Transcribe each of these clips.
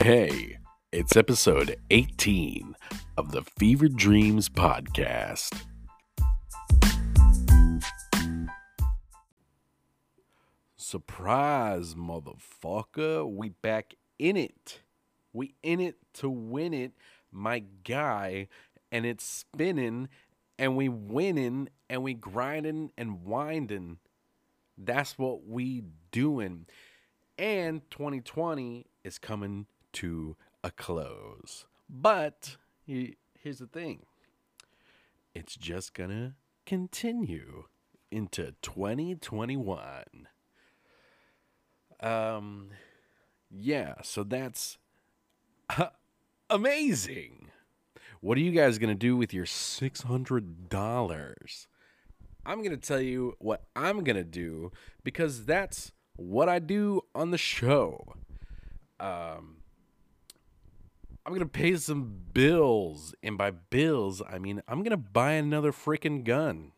Hey, it's episode 18 of the Fever Dreams podcast. Surprise, motherfucker. We back in it. We in it to win it, my guy. And it's spinning, and we winning, and we grinding and winding. That's what we doing. And 2020 is coming to a close. But here's the thing it's just gonna continue into 2021. Um, yeah, so that's amazing. What are you guys gonna do with your $600? I'm gonna tell you what I'm gonna do because that's what I do on the show. Um, I'm gonna pay some bills, and by bills, I mean I'm gonna buy another freaking gun.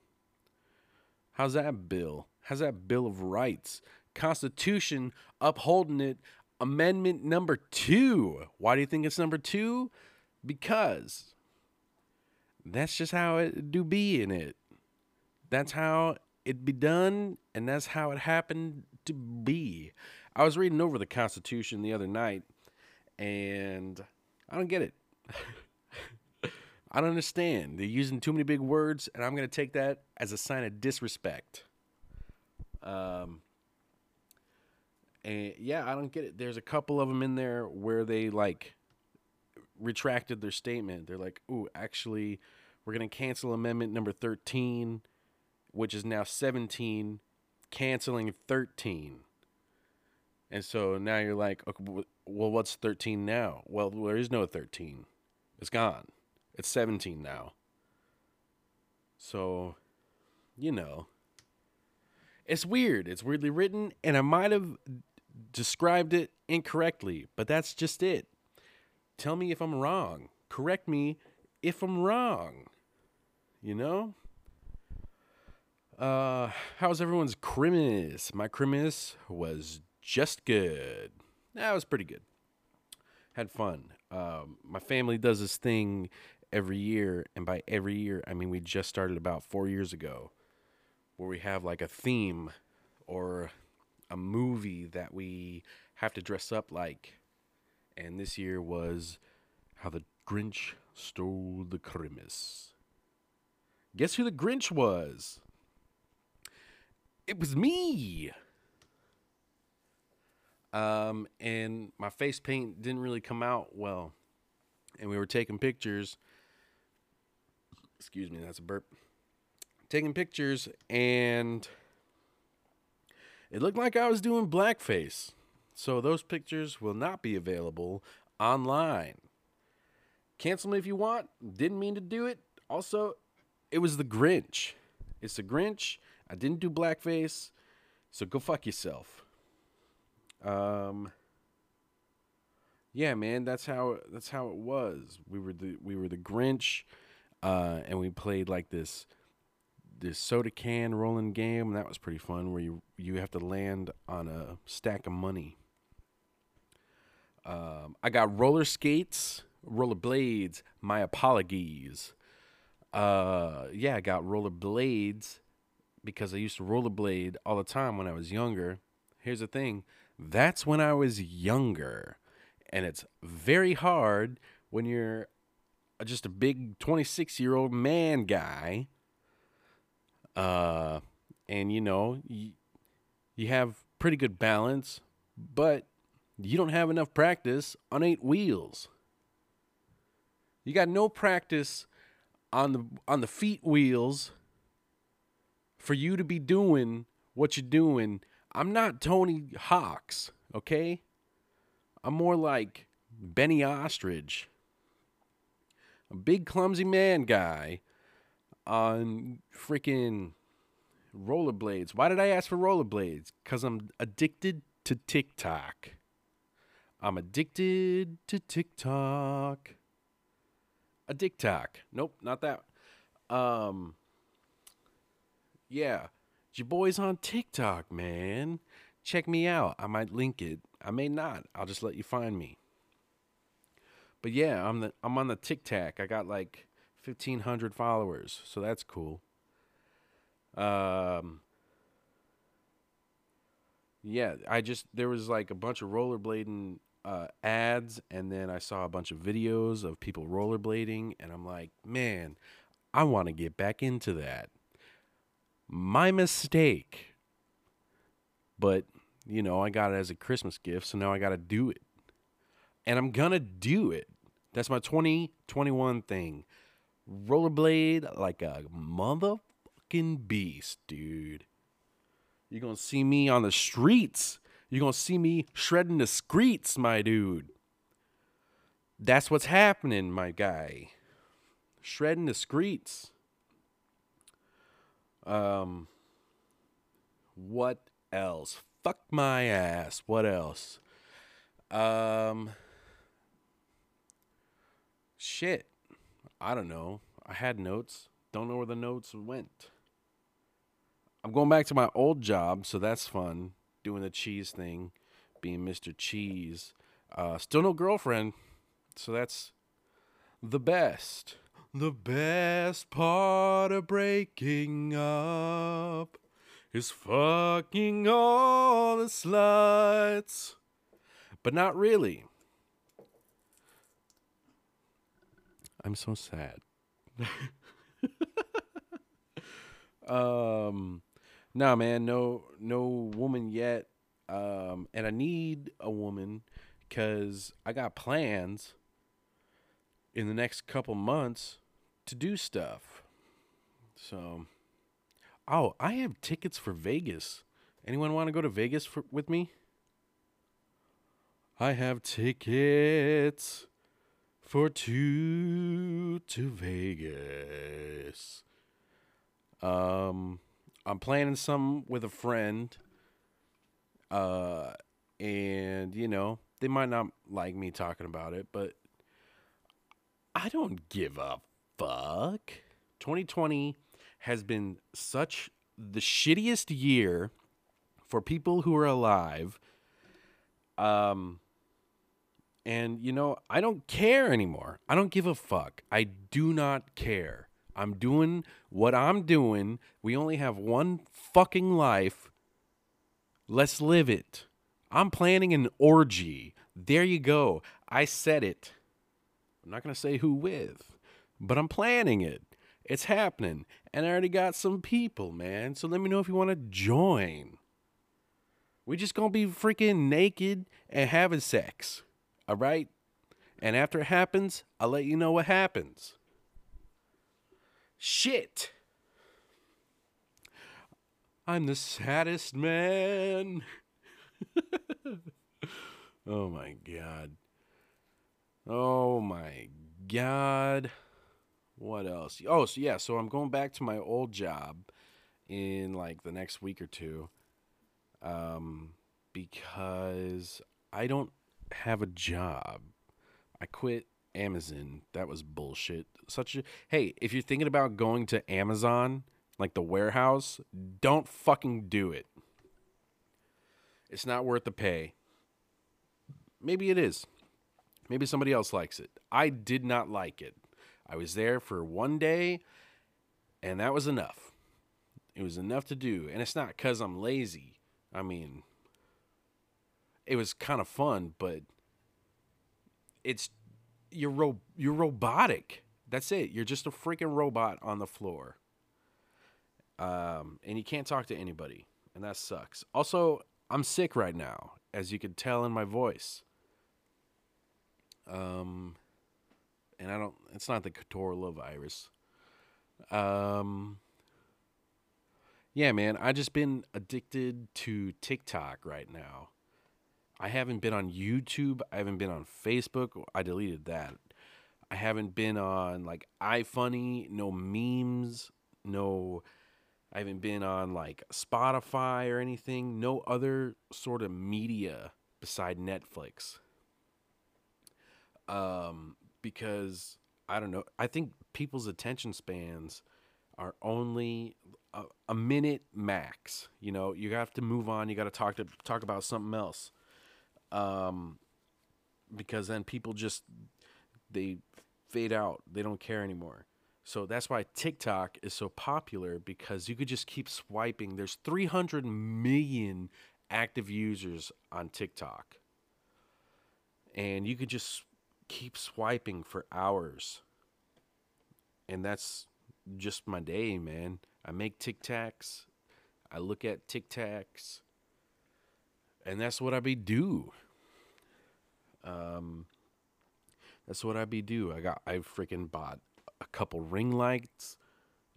How's that bill? How's that Bill of Rights? Constitution upholding it. Amendment number two. Why do you think it's number two? Because that's just how it do be in it. That's how it be done, and that's how it happened to be. I was reading over the Constitution the other night, and I don't get it. I don't understand. They're using too many big words, and I'm going to take that as a sign of disrespect. Um, and yeah, I don't get it. There's a couple of them in there where they like retracted their statement. They're like, "Ooh, actually, we're going to cancel amendment number 13, which is now 17, canceling 13." And so now you're like, okay, well, what's 13 now? Well, there is no 13. It's gone. It's 17 now. So, you know, it's weird. It's weirdly written, and I might have described it incorrectly, but that's just it. Tell me if I'm wrong. Correct me if I'm wrong. You know? Uh, how's everyone's Christmas? My Christmas was just good. That was pretty good. Had fun. Um, my family does this thing every year, and by every year, I mean we just started about four years ago, where we have like a theme or a movie that we have to dress up like. And this year was how the Grinch stole the Christmas. Guess who the Grinch was? It was me. Um, and my face paint didn't really come out well. And we were taking pictures. Excuse me, that's a burp. Taking pictures, and it looked like I was doing blackface. So those pictures will not be available online. Cancel me if you want. Didn't mean to do it. Also, it was the Grinch. It's the Grinch. I didn't do blackface. So go fuck yourself. Um, yeah, man, that's how that's how it was. We were the we were the Grinch, uh, and we played like this this soda can rolling game, and that was pretty fun. Where you you have to land on a stack of money. Um, I got roller skates, roller blades. My apologies. Uh, yeah, I got roller blades because I used to rollerblade all the time when I was younger. Here's the thing that's when I was younger. And it's very hard when you're just a big 26 year old man guy. Uh, and you know, you, you have pretty good balance, but you don't have enough practice on eight wheels. You got no practice on the on the feet wheels for you to be doing what you're doing I'm not Tony Hawks, okay? I'm more like Benny Ostrich, a big clumsy man guy on freaking rollerblades. Why did I ask for rollerblades? Because I'm addicted to TikTok. I'm addicted to TikTok. A TikTok. Nope, not that. Um, yeah. Your boy's on TikTok, man. Check me out. I might link it. I may not. I'll just let you find me. But yeah, I'm the I'm on the TikTok. I got like 1500 followers, so that's cool. Um yeah, I just there was like a bunch of rollerblading uh, ads, and then I saw a bunch of videos of people rollerblading, and I'm like, man, I want to get back into that. My mistake, but you know, I got it as a Christmas gift, so now I got to do it, and I'm gonna do it. That's my 2021 thing. Rollerblade like a motherfucking beast, dude. You're going to see me on the streets. You're going to see me shredding the streets, my dude. That's what's happening, my guy. Shredding the streets. Um, what else? Fuck my ass. What else? Um, shit. I don't know. I had notes. Don't know where the notes went. I'm going back to my old job, so that's fun. Doing the cheese thing, being Mr. Cheese. Uh, still no girlfriend, so that's the best. The best part of breaking up is fucking all the sluts. But not really. I'm so sad. um no, man, no, no woman yet. Um, and I need a woman because I got plans in the next couple months to do stuff. So, oh, I have tickets for Vegas. Anyone want to go to Vegas for, with me? I have tickets for two to Vegas. Um, I'm planning some with a friend. Uh, and you know, they might not like me talking about it, but I don't give a fuck. 2020 has been such the shittiest year for people who are alive. Um, and you know, I don't care anymore. I don't give a fuck. I do not care. I'm doing what I'm doing. We only have one fucking life. Let's live it. I'm planning an orgy. There you go. I said it. I'm not going to say who with, but I'm planning it. It's happening. And I already got some people, man. So let me know if you want to join. We're just going to be freaking naked and having sex. All right? And after it happens, I'll let you know what happens. Shit. I'm the saddest man. oh my god. Oh my god. What else? Oh, so yeah, so I'm going back to my old job in like the next week or two. Um because I don't have a job. I quit Amazon. That was bullshit. Such a hey, if you're thinking about going to Amazon, like the warehouse, don't fucking do it. It's not worth the pay. Maybe it is. Maybe somebody else likes it. I did not like it. I was there for one day, and that was enough. It was enough to do. And it's not because I'm lazy. I mean, it was kind of fun, but it's you're ro- you're robotic. That's it. You're just a freaking robot on the floor. Um, and you can't talk to anybody, and that sucks. Also, I'm sick right now, as you can tell in my voice. Um, and I don't. It's not the Catorla virus. Um. Yeah, man, I just been addicted to TikTok right now. I haven't been on YouTube. I haven't been on Facebook. I deleted that. I haven't been on like iFunny, no memes, no I haven't been on like Spotify or anything, no other sort of media beside Netflix. Um because I don't know, I think people's attention spans are only a, a minute max. You know, you have to move on, you got to talk to talk about something else um, because then people just they fade out. They don't care anymore. So that's why TikTok is so popular because you could just keep swiping. There's 300 million active users on TikTok. And you could just keep swiping for hours. And that's just my day, man. I make Tic Tacs. I look at Tic Tacs. And that's what I be do. Um that's what I be do. I got I freaking bought a couple ring lights.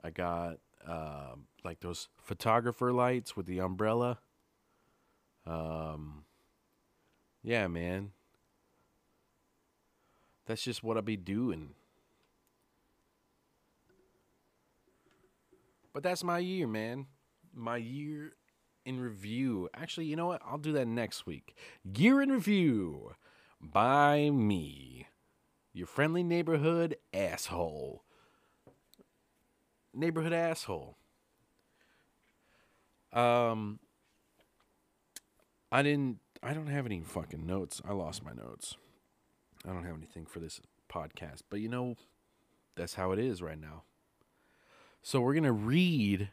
I got uh, like those photographer lights with the umbrella. Um, yeah, man. That's just what I be doing. But that's my year, man. My year in review. Actually, you know what? I'll do that next week. Year in review by me your friendly neighborhood asshole. Neighborhood asshole. Um, I didn't. I don't have any fucking notes. I lost my notes. I don't have anything for this podcast. But you know, that's how it is right now. So we're gonna read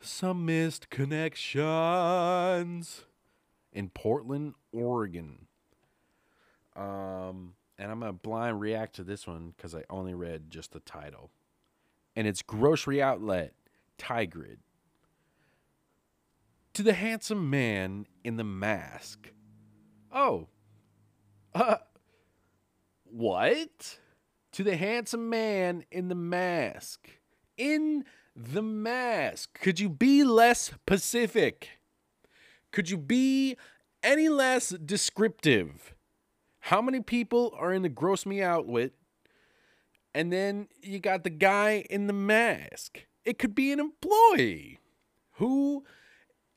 some missed connections in Portland, Oregon. Um, and I'm gonna blind react to this one because I only read just the title. And it's grocery outlet Tigard. To the handsome man in the mask. Oh. Uh what? To the handsome man in the mask. In the mask. Could you be less Pacific? Could you be any less descriptive? How many people are in the gross me outlet? And then you got the guy in the mask. It could be an employee who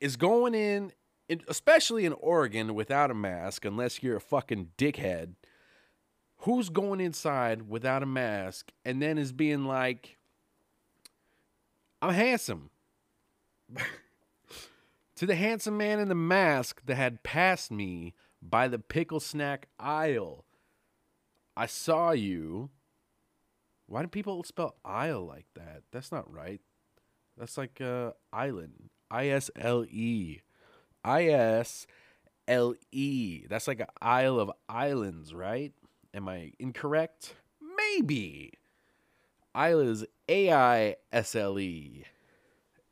is going in, especially in Oregon, without a mask, unless you're a fucking dickhead. Who's going inside without a mask and then is being like, I'm handsome. to the handsome man in the mask that had passed me by the pickle snack aisle. I saw you. Why do people spell aisle like that? That's not right. That's like uh, island. I S L E. I S L E. That's like an Isle of Islands, right? Am I incorrect? Maybe. Isle is A I S L E.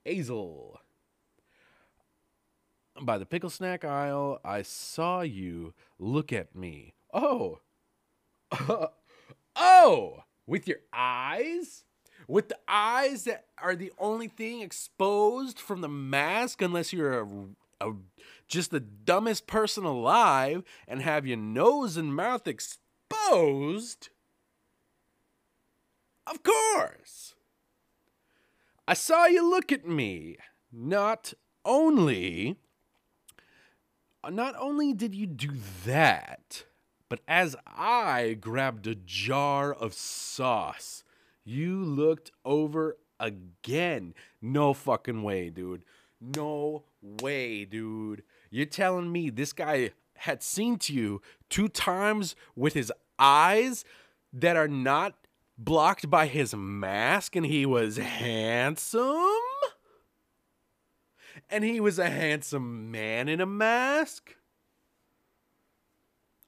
Azel by the pickle snack aisle, I saw you look at me. Oh. oh, with your eyes? With the eyes that are the only thing exposed from the mask, unless you're a, a just the dumbest person alive and have your nose and mouth exposed? Of course. I saw you look at me. Not only uh, not only did you do that, but as I grabbed a jar of sauce, you looked over again. No fucking way, dude. No way, dude. You're telling me this guy had seen to you two times with his eyes that are not blocked by his mask and he was handsome? and he was a handsome man in a mask.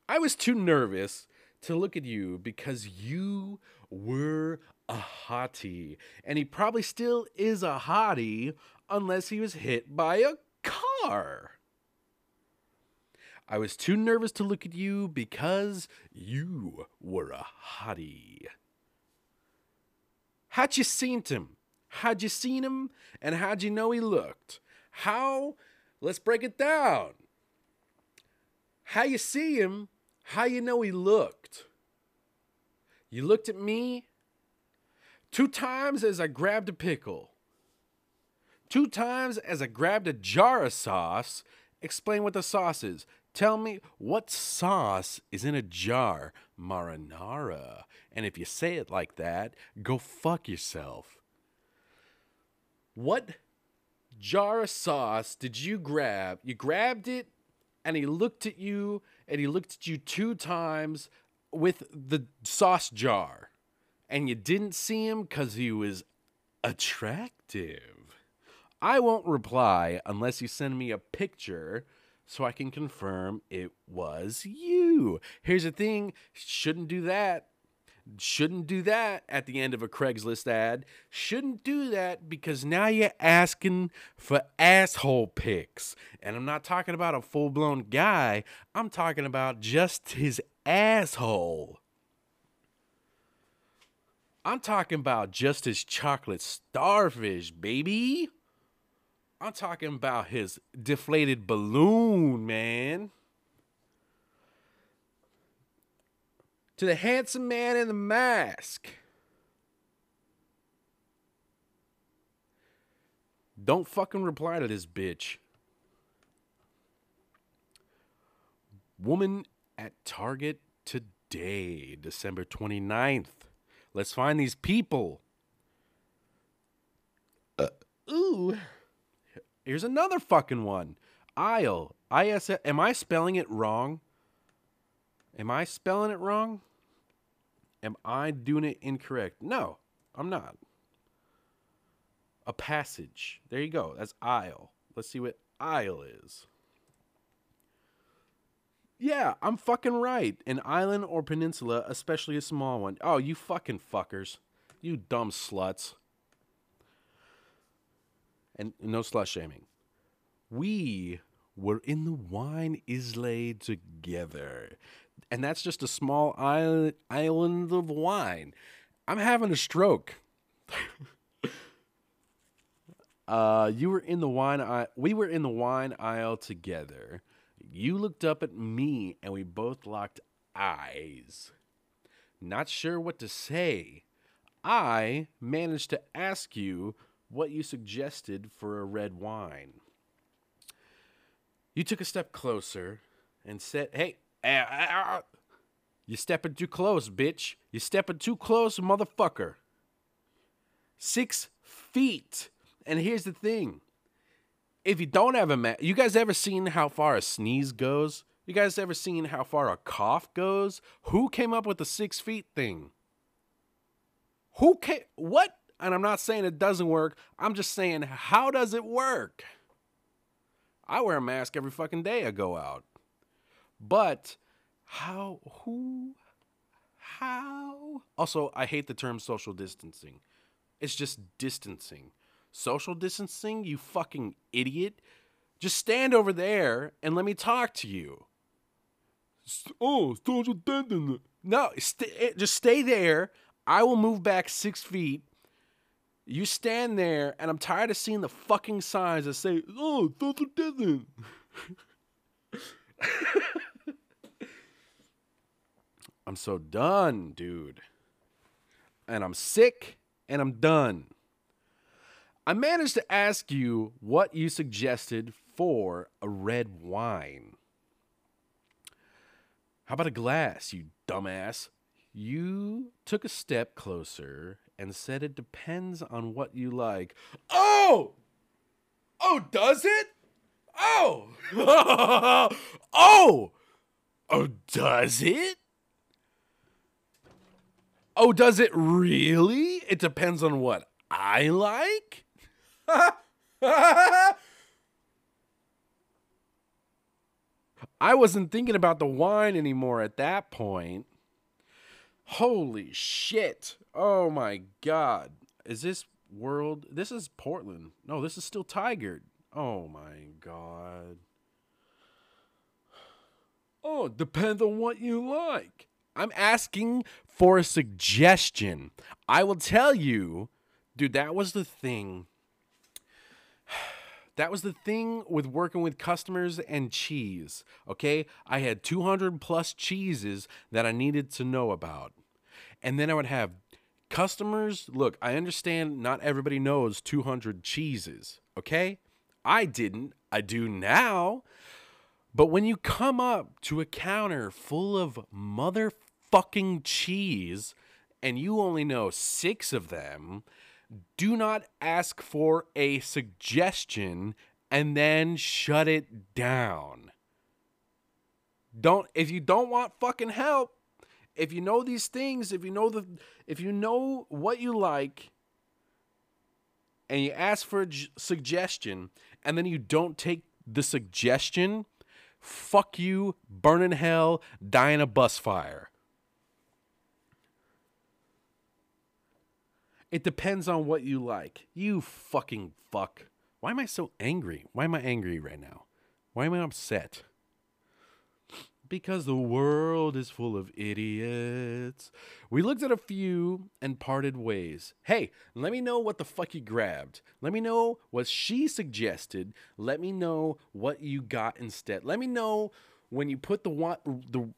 I was too nervous to look at you because you were a hottie. And he probably still is a hottie unless he was hit by a car. I was too nervous to look at you because you were a hottie. How'd you seen him? How'd you seen him? And how'd you know he looked? How? Let's break it down. How you see him, how you know he looked. You looked at me two times as I grabbed a pickle. Two times as I grabbed a jar of sauce. Explain what the sauce is. Tell me what sauce is in a jar. Marinara. And if you say it like that, go fuck yourself. What jar of sauce did you grab? You grabbed it and he looked at you and he looked at you two times with the sauce jar and you didn't see him because he was attractive, I won't reply unless you send me a picture so I can confirm it was you. Here's the thing shouldn't do that. Shouldn't do that at the end of a Craigslist ad. Shouldn't do that because now you're asking for asshole pics. And I'm not talking about a full blown guy, I'm talking about just his asshole. I'm talking about just his chocolate starfish, baby. I'm talking about his deflated balloon, man. To the handsome man in the mask. Don't fucking reply to this bitch. Woman at Target today, December 29th. Let's find these people. Uh, ooh. Here's another fucking one. Aisle. IS. Am I spelling it wrong? Am I spelling it wrong? Am I doing it incorrect? No, I'm not. A passage. There you go. That's aisle. Let's see what aisle is. Yeah, I'm fucking right. An island or peninsula, especially a small one. Oh, you fucking fuckers. You dumb sluts. And no slut shaming. We were in the wine islet together and that's just a small island island of wine. I'm having a stroke. uh, you were in the wine aisle. We were in the wine aisle together. You looked up at me, and we both locked eyes. Not sure what to say. I managed to ask you what you suggested for a red wine. You took a step closer and said, Hey, eh, eh, eh, you're stepping too close, bitch. You're stepping too close, motherfucker. Six feet. And here's the thing. If you don't have a mask, you guys ever seen how far a sneeze goes? You guys ever seen how far a cough goes? Who came up with the six feet thing? Who came? What? And I'm not saying it doesn't work. I'm just saying, how does it work? I wear a mask every fucking day I go out. But how, who, how? Also, I hate the term social distancing. It's just distancing. Social distancing, you fucking idiot. Just stand over there and let me talk to you. Oh, social distancing. No, st- eh, just stay there. I will move back six feet. You stand there, and I'm tired of seeing the fucking signs that say, "Oh, social distancing." I'm so done, dude. And I'm sick and I'm done. I managed to ask you what you suggested for a red wine. How about a glass, you dumbass? You took a step closer and said it depends on what you like. Oh! Oh, does it? Oh! oh! Oh, does it? Oh, does it really? It depends on what I like? I wasn't thinking about the wine anymore at that point. Holy shit. Oh my god. Is this world? This is Portland. No, this is still Tigard. Oh my god. Oh, depends on what you like. I'm asking for a suggestion. I will tell you, dude, that was the thing. That was the thing with working with customers and cheese. Okay. I had 200 plus cheeses that I needed to know about. And then I would have customers. Look, I understand not everybody knows 200 cheeses. Okay. I didn't. I do now. But when you come up to a counter full of motherfucking cheese and you only know six of them, do not ask for a suggestion and then shut it down. Don't if you don't want fucking help, If you know these things, if you know the if you know what you like and you ask for a j- suggestion and then you don't take the suggestion, fuck you, burn in hell, die in a bus fire. It depends on what you like. You fucking fuck. Why am I so angry? Why am I angry right now? Why am I upset? Because the world is full of idiots. We looked at a few and parted ways. Hey, let me know what the fuck you grabbed. Let me know what she suggested. Let me know what you got instead. Let me know when you put the wi- the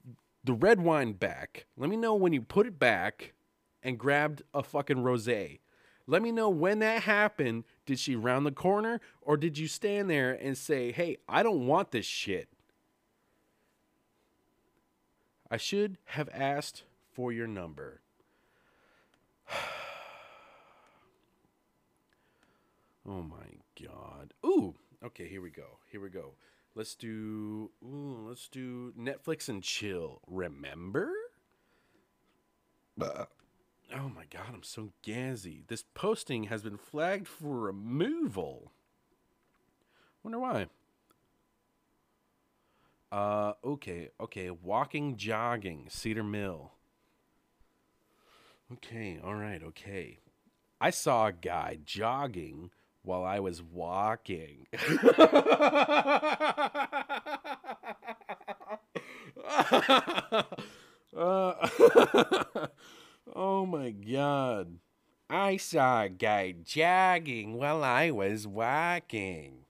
the red wine back. Let me know when you put it back and grabbed a fucking rosé. Let me know when that happened. Did she round the corner or did you stand there and say, "Hey, I don't want this shit." I should have asked for your number. oh my god. Ooh, okay, here we go. Here we go. Let's do ooh, let's do Netflix and chill. Remember? Oh my god, I'm so gazzy. This posting has been flagged for removal. Wonder why. Uh, okay, okay. Walking, jogging, Cedar Mill. Okay, all right, okay. I saw a guy jogging while I was walking. Uh, oh my god. I saw a guy jogging while I was walking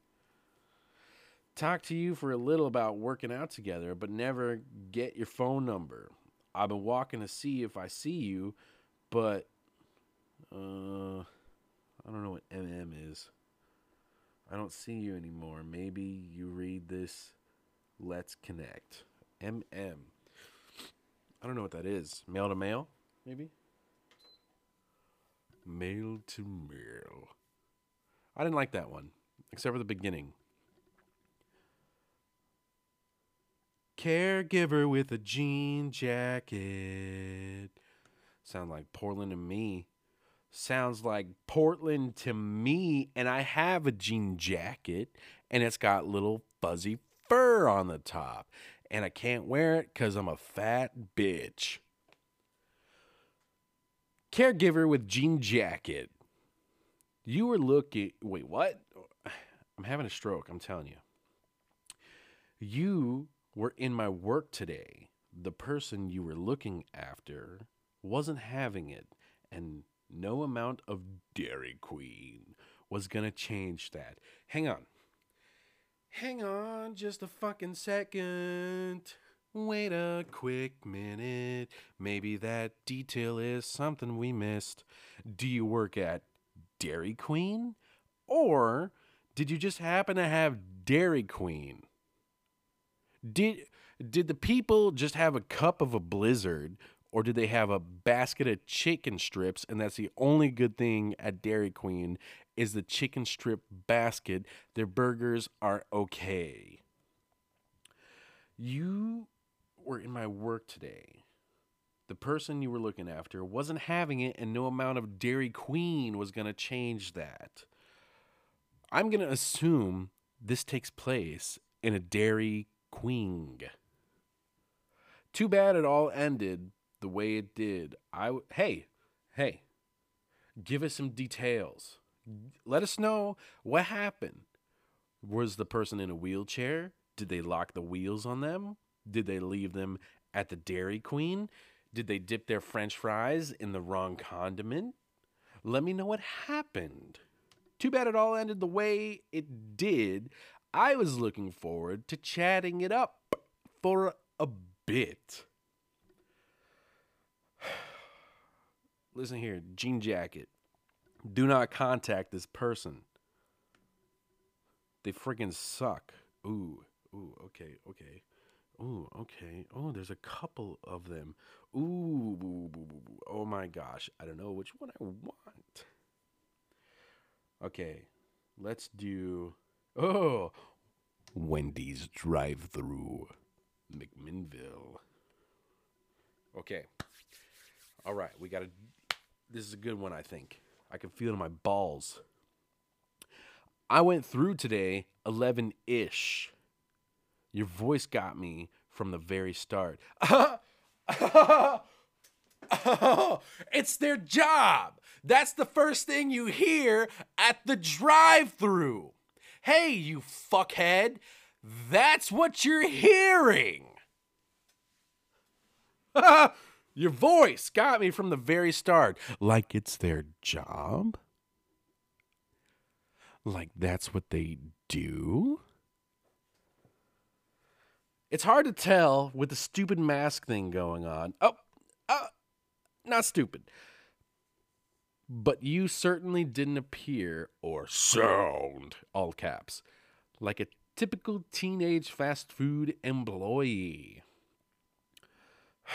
talk to you for a little about working out together, but never get your phone number. I've been walking to see if I see you, but uh, I don't know what MM is. I don't see you anymore. Maybe you read this. Let's connect. MM. I don't know what that is. Mail to mail, maybe? Mail to mail. I didn't like that one, except for the beginning. Caregiver with a jean jacket. Sound like Portland to me. Sounds like Portland to me, and I have a jean jacket, and it's got little fuzzy fur on the top, and I can't wear it because I'm a fat bitch. Caregiver with jean jacket. You were looking. Wait, what? I'm having a stroke, I'm telling you. You were in my work today. The person you were looking after wasn't having it, and no amount of Dairy Queen was gonna change that. Hang on. Hang on just a fucking second. Wait a quick minute. Maybe that detail is something we missed. Do you work at Dairy Queen? Or did you just happen to have Dairy Queen? Did did the people just have a cup of a blizzard or did they have a basket of chicken strips and that's the only good thing at Dairy Queen is the chicken strip basket. Their burgers are okay. You were in my work today. The person you were looking after wasn't having it, and no amount of Dairy Queen was going to change that. I'm going to assume this takes place in a Dairy Queen. Too bad it all ended the way it did. I w- hey, hey, give us some details. Let us know what happened. Was the person in a wheelchair? Did they lock the wheels on them? Did they leave them at the Dairy Queen? Did they dip their french fries in the wrong condiment? Let me know what happened. Too bad it all ended the way it did. I was looking forward to chatting it up for a bit. Listen here, jean jacket. Do not contact this person. They freaking suck. Ooh, ooh, okay, okay. Ooh, okay. Oh, there's a couple of them. Ooh, oh my gosh. I don't know which one I want. Okay, let's do. Oh, Wendy's drive through McMinnville. Okay. All right, we got to. This is a good one, I think. I can feel it in my balls. I went through today 11 ish. Your voice got me from the very start. it's their job. That's the first thing you hear at the drive through. Hey, you fuckhead. That's what you're hearing. Your voice got me from the very start. Like it's their job? Like that's what they do? It's hard to tell with the stupid mask thing going on. Oh, uh, not stupid. But you certainly didn't appear or sound, all caps, like a typical teenage fast food employee.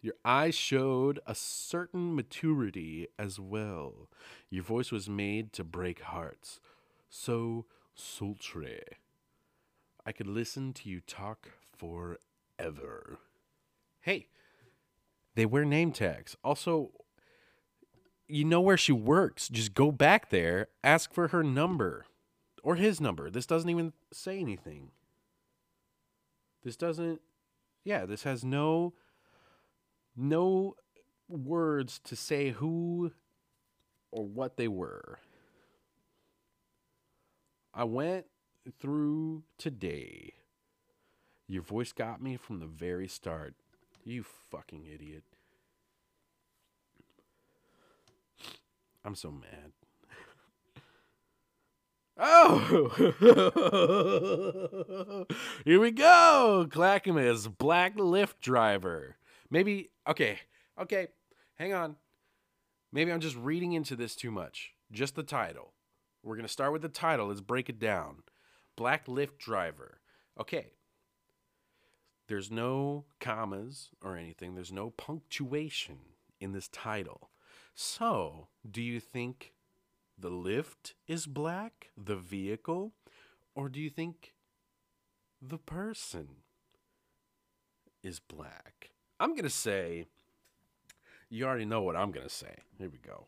Your eyes showed a certain maturity as well. Your voice was made to break hearts. So sultry. I could listen to you talk forever. Hey, they wear name tags. Also, you know where she works. Just go back there, ask for her number or his number. This doesn't even say anything. This doesn't, yeah, this has no no words to say who or what they were. I went through today. Your voice got me from the very start. You fucking idiot. I'm so mad. Oh, here we go. Clackamas, black Lyft driver. Maybe okay, okay, hang on. Maybe I'm just reading into this too much. Just the title. We're gonna start with the title. Let's break it down. Black Lyft driver. Okay. There's no commas or anything. There's no punctuation in this title. So, do you think the Lyft is black, the vehicle, or do you think the person is black? I'm going to say, you already know what I'm going to say. Here we go.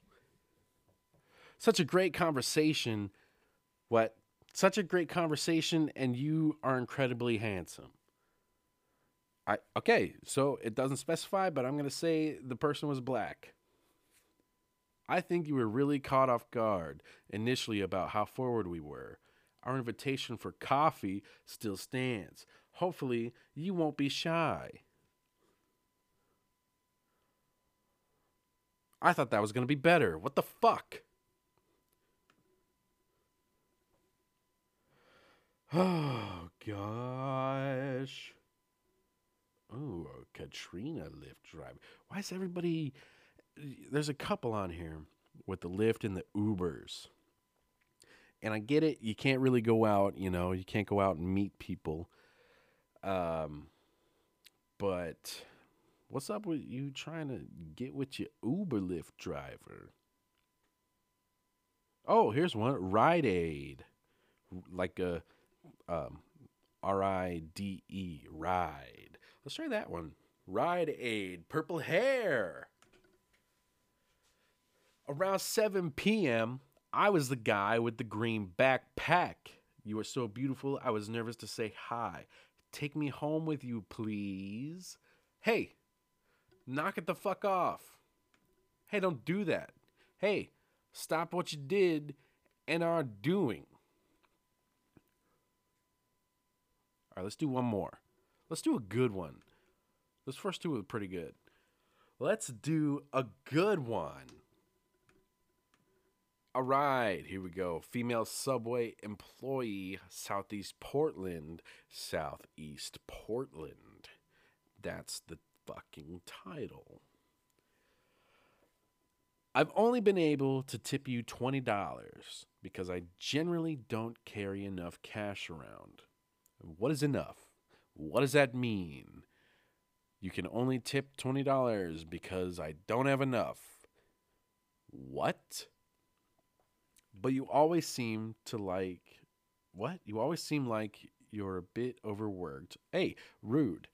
Such a great conversation. What? Such a great conversation, and you are incredibly handsome. I okay, so it doesn't specify, but I'm gonna say the person was black. I think you were really caught off guard initially about how forward we were. Our invitation for coffee still stands. Hopefully, you won't be shy. I thought that was going to be better. What the fuck? Oh, gosh. Oh, Katrina Lyft driver. Why is everybody. There's a couple on here with the Lyft and the Ubers. And I get it. You can't really go out, you know, you can't go out and meet people. Um, but What's up with you trying to get with your Uber Lyft driver? Oh, here's one Ride Aid, like a um, R I D E ride. Let's try that one. Ride Aid, purple hair. Around 7 p.m., I was the guy with the green backpack. You are so beautiful, I was nervous to say hi. Take me home with you, please. Hey, knock it the fuck off. Hey, don't do that. Hey, stop what you did and are doing. All right, let's do one more. Let's do a good one. Those first two were pretty good. Let's do a good one. All right, here we go. Female subway employee, Southeast Portland, Southeast Portland. That's the fucking title. I've only been able to tip you $20 because I generally don't carry enough cash around. What is enough? What does that mean? You can only tip $20 because I don't have enough. What? But you always seem to like. What? You always seem like you're a bit overworked. Hey, rude.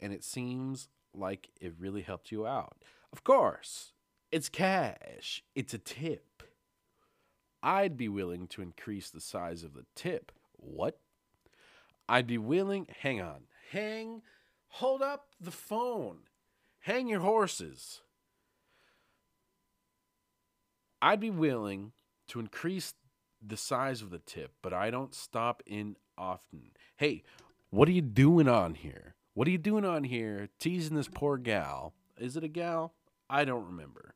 And it seems like it really helped you out. Of course, it's cash, it's a tip. I'd be willing to increase the size of the tip. What? I'd be willing, hang on, hang, hold up the phone, hang your horses. I'd be willing to increase the size of the tip, but I don't stop in often. Hey, what are you doing on here? What are you doing on here teasing this poor gal? Is it a gal? I don't remember.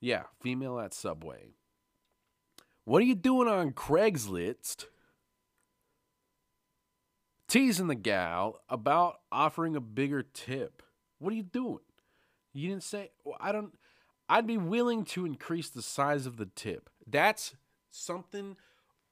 Yeah, female at Subway. What are you doing on Craigslist? Teasing the gal about offering a bigger tip. What are you doing? You didn't say, well, I don't, I'd be willing to increase the size of the tip. That's something.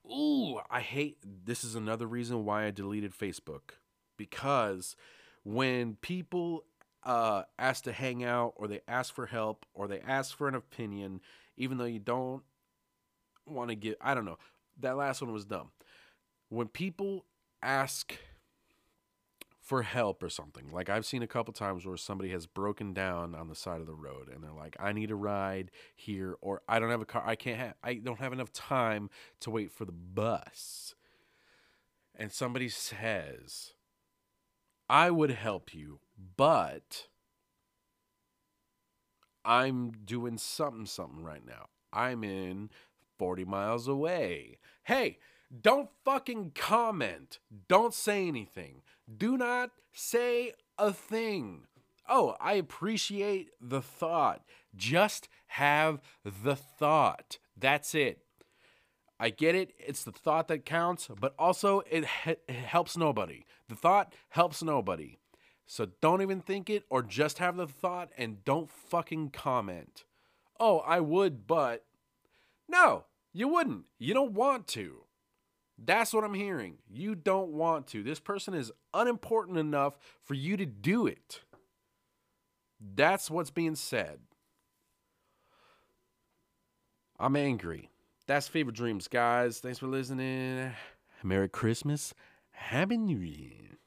Ooh, I hate. This is another reason why I deleted Facebook because when people uh, ask to hang out or they ask for help or they ask for an opinion, even though you don't want to get, I don't know. That last one was dumb. When people ask for help or something. Like I've seen a couple times where somebody has broken down on the side of the road and they're like, "I need a ride here," or "I don't have a car. I can't have. I don't have enough time to wait for the bus." And somebody says, "I would help you, but I'm doing something something right now. I'm in 40 miles away." Hey, don't fucking comment. Don't say anything. Do not say a thing. Oh, I appreciate the thought. Just have the thought. That's it. I get it. It's the thought that counts, but also it, it helps nobody. The thought helps nobody. So don't even think it or just have the thought and don't fucking comment. Oh, I would, but. No, you wouldn't. You don't want to. That's what I'm hearing. You don't want to. This person is unimportant enough for you to do it. That's what's being said. I'm angry. That's Fever Dreams, guys. Thanks for listening. Merry Christmas. Happy New Year.